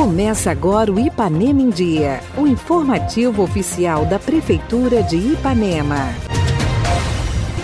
Começa agora o Ipanema em Dia, o informativo oficial da Prefeitura de Ipanema.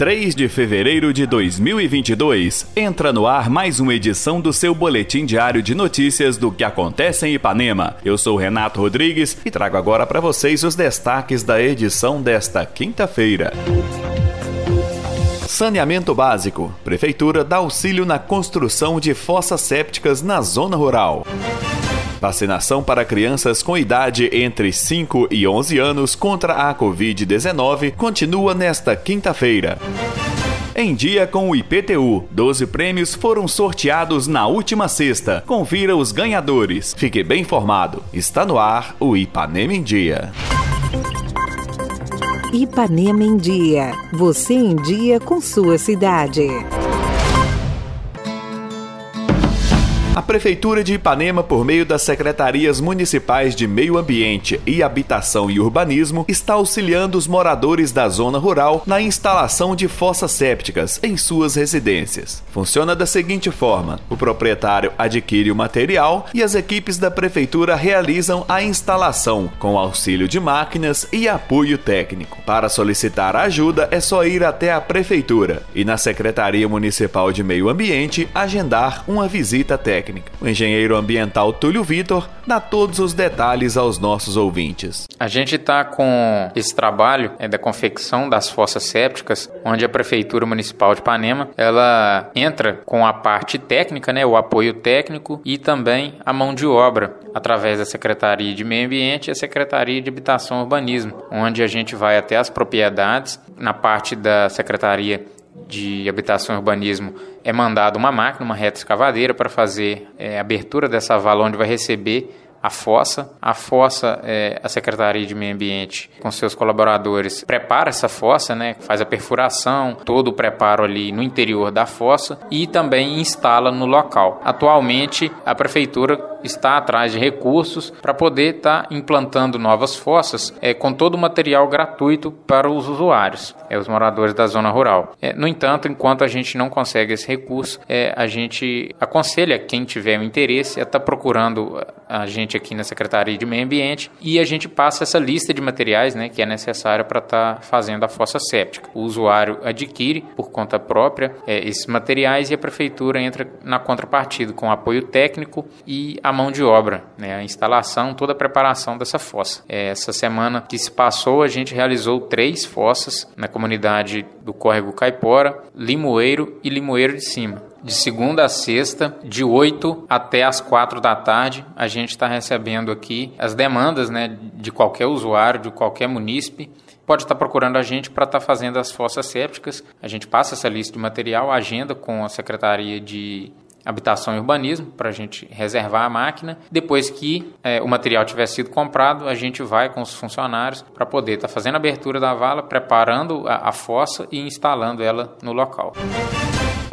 3 de fevereiro de 2022, entra no ar mais uma edição do seu boletim diário de notícias do que acontece em Ipanema. Eu sou Renato Rodrigues e trago agora para vocês os destaques da edição desta quinta-feira. Saneamento básico. Prefeitura dá auxílio na construção de fossas sépticas na zona rural. Vacinação para crianças com idade entre 5 e 11 anos contra a Covid-19 continua nesta quinta-feira. Em dia com o IPTU, 12 prêmios foram sorteados na última sexta. Confira os ganhadores. Fique bem informado. Está no ar o Ipanema em Dia. Ipanema em Dia. Você em dia com sua cidade. Prefeitura de Ipanema, por meio das Secretarias Municipais de Meio Ambiente e Habitação e Urbanismo, está auxiliando os moradores da zona rural na instalação de fossas sépticas em suas residências. Funciona da seguinte forma: o proprietário adquire o material e as equipes da Prefeitura realizam a instalação com auxílio de máquinas e apoio técnico. Para solicitar ajuda, é só ir até a Prefeitura e na Secretaria Municipal de Meio Ambiente agendar uma visita técnica. O engenheiro ambiental Túlio Vitor dá todos os detalhes aos nossos ouvintes. A gente está com esse trabalho é, da confecção das fossas sépticas, onde a Prefeitura Municipal de Ipanema ela entra com a parte técnica, né, o apoio técnico e também a mão de obra, através da Secretaria de Meio Ambiente e a Secretaria de Habitação e Urbanismo, onde a gente vai até as propriedades, na parte da Secretaria de Habitação e Urbanismo é mandada uma máquina, uma reta escavadeira, para fazer é, a abertura dessa vala onde vai receber a fossa. A fossa, é, a Secretaria de Meio Ambiente, com seus colaboradores, prepara essa fossa, né, faz a perfuração, todo o preparo ali no interior da fossa e também instala no local. Atualmente, a Prefeitura está atrás de recursos para poder estar tá implantando novas fossas é, com todo o material gratuito para os usuários, é, os moradores da zona rural. É, no entanto, enquanto a gente não consegue esse recurso, é, a gente aconselha quem tiver um interesse a estar tá procurando a gente aqui na Secretaria de Meio Ambiente e a gente passa essa lista de materiais né, que é necessária para estar tá fazendo a fossa séptica. O usuário adquire por conta própria é, esses materiais e a prefeitura entra na contrapartida com apoio técnico e a mão de obra, né, a instalação, toda a preparação dessa fossa. É, essa semana que se passou, a gente realizou três fossas na comunidade do Córrego Caipora, Limoeiro e Limoeiro de Cima de segunda a sexta, de 8 até as 4 da tarde. A gente está recebendo aqui as demandas né, de qualquer usuário, de qualquer munícipe. Pode estar procurando a gente para estar fazendo as fossas sépticas. A gente passa essa lista de material, agenda com a Secretaria de habitação e urbanismo para a gente reservar a máquina. Depois que é, o material tiver sido comprado, a gente vai com os funcionários para poder estar tá fazendo a abertura da vala, preparando a, a fossa e instalando ela no local.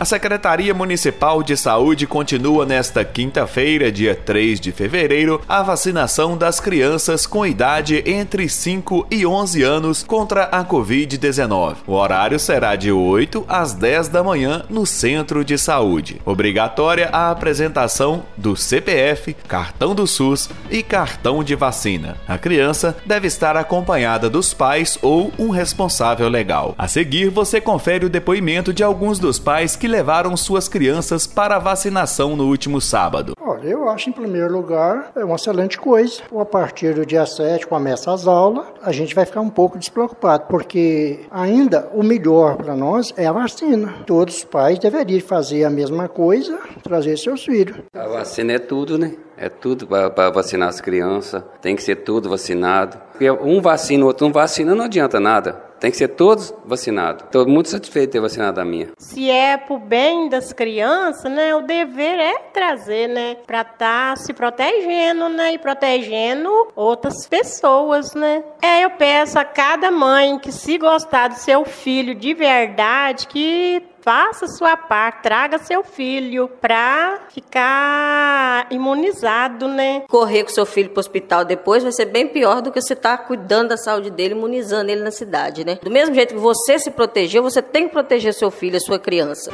A Secretaria Municipal de Saúde continua nesta quinta-feira, dia 3 de fevereiro, a vacinação das crianças com idade entre 5 e 11 anos contra a Covid-19. O horário será de 8 às 10 da manhã no Centro de Saúde. Obrigatória a apresentação do CPF, cartão do SUS e cartão de vacina. A criança deve estar acompanhada dos pais ou um responsável legal. A seguir, você confere o depoimento de alguns dos pais que levaram suas crianças para a vacinação no último sábado? Olha, eu acho em primeiro lugar é uma excelente coisa. A partir do dia 7 começa as aulas, a gente vai ficar um pouco despreocupado, porque ainda o melhor para nós é a vacina. Todos os pais deveriam fazer a mesma coisa, trazer seus filhos. A vacina é tudo, né? É tudo para vacinar as crianças, tem que ser tudo vacinado. Porque um vacina, o outro não vacina, não adianta nada. Tem que ser todos vacinados. Estou muito satisfeito de ter vacinado a minha. Se é pro bem das crianças, né, o dever é trazer, né, para estar tá se protegendo, né, e protegendo outras pessoas, né. É, eu peço a cada mãe que se gostar do seu filho de verdade, que faça sua parte, traga seu filho para ficar imunizado, né? Correr com seu filho para o hospital depois vai ser bem pior do que você estar tá cuidando da saúde dele, imunizando ele na cidade, né? Do mesmo jeito que você se protegeu, você tem que proteger seu filho, a sua criança.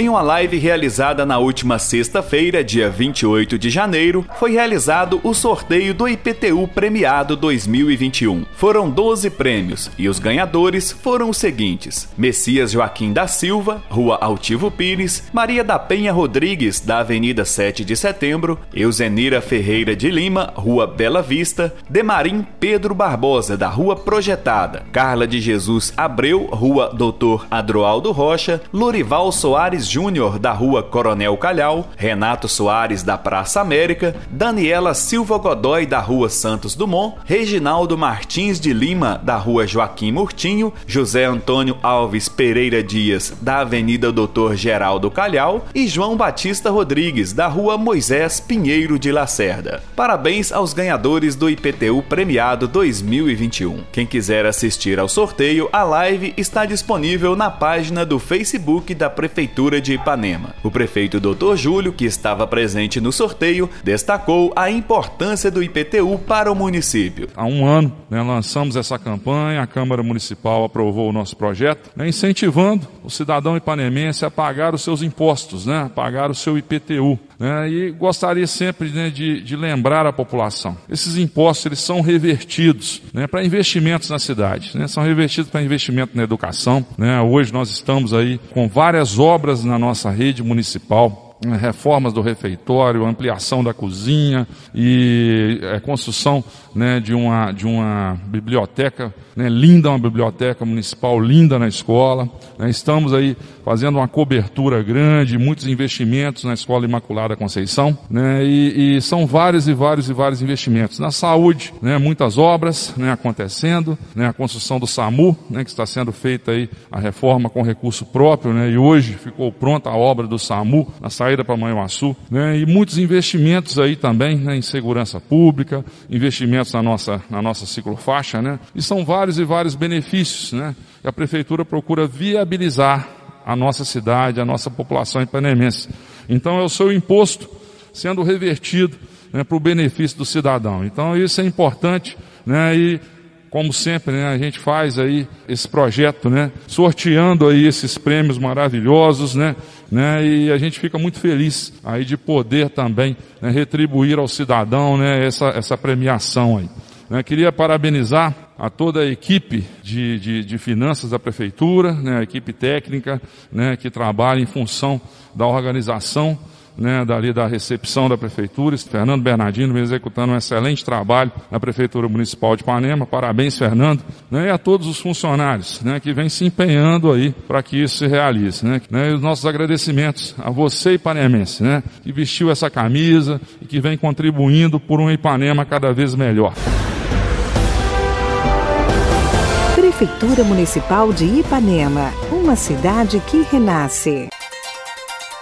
Em uma live realizada na última sexta-feira, dia 28 de janeiro, foi realizado o sorteio do IPTU Premiado 2021. Foram 12 prêmios e os ganhadores foram os seguintes: Messias Joaquim da Silva, Rua Altivo Pires, Maria da Penha Rodrigues, da Avenida 7 de Setembro, Euzenira Ferreira de Lima, Rua Bela Vista, Demarim Pedro Barbosa, da Rua Projetada, Carla de Jesus Abreu, Rua Doutor Adroaldo Rocha, Lorival Soares Júnior, da Rua Coronel Calhau, Renato Soares, da Praça América, Daniela Silva Godoy, da Rua Santos Dumont, Reginaldo Martins de Lima, da Rua Joaquim Murtinho, José Antônio Alves Pereira Dias, da Avenida Doutor Geraldo Calhau e João Batista Rodrigues, da Rua Moisés Pinheiro de Lacerda. Parabéns aos ganhadores do IPTU Premiado 2021. Quem quiser assistir ao sorteio, a live está disponível na página do Facebook da Prefeitura de Ipanema. O prefeito Dr. Júlio, que estava presente no sorteio, destacou a importância do IPTU para o município. Há um ano né, lançamos essa campanha, a Câmara Municipal aprovou o nosso projeto, né, incentivando o cidadão ipanemense a pagar os seus impostos, né, a pagar o seu IPTU. Né, e gostaria sempre né, de, de, lembrar a população: esses impostos eles são revertidos né, para investimentos na cidade, né, são revertidos para investimento na educação. Né. Hoje nós estamos aí com várias obras na nossa rede municipal reformas do refeitório, ampliação da cozinha e é, construção né, de, uma, de uma biblioteca né, linda, uma biblioteca municipal linda na escola. Né, estamos aí fazendo uma cobertura grande, muitos investimentos na Escola Imaculada Conceição, né, e, e, são vários e vários e vários investimentos. Na saúde, né, muitas obras né, acontecendo, a construção do SAMU, que está sendo feita aí a reforma com recurso próprio, e hoje ficou pronta a obra do SAMU na saída para Manhuaçu, né, e muitos investimentos aí também né, em segurança pública, investimentos na nossa, na nossa ciclofaixa, né, e são vários e vários benefícios, né, que a prefeitura procura viabilizar a nossa cidade, a nossa população ipanemense. Então é o seu imposto sendo revertido né, para o benefício do cidadão. Então isso é importante né, e como sempre, né, a gente faz aí esse projeto, né, sorteando aí esses prêmios maravilhosos, né, né, e a gente fica muito feliz aí de poder também né, retribuir ao cidadão, né, essa, essa premiação aí. Né, queria parabenizar a toda a equipe de, de, de finanças da prefeitura, né, a equipe técnica, né, que trabalha em função da organização né, dali da recepção da prefeitura, Fernando Bernardino executando um excelente trabalho na prefeitura municipal de Panema. Parabéns, Fernando, né, e a todos os funcionários, né, que vêm se empenhando aí para que isso se realize, né, né, e os nossos agradecimentos a você, ipanemense, né, que vestiu essa camisa e que vem contribuindo por um Ipanema cada vez melhor. Prefeitura Municipal de Ipanema, uma cidade que renasce.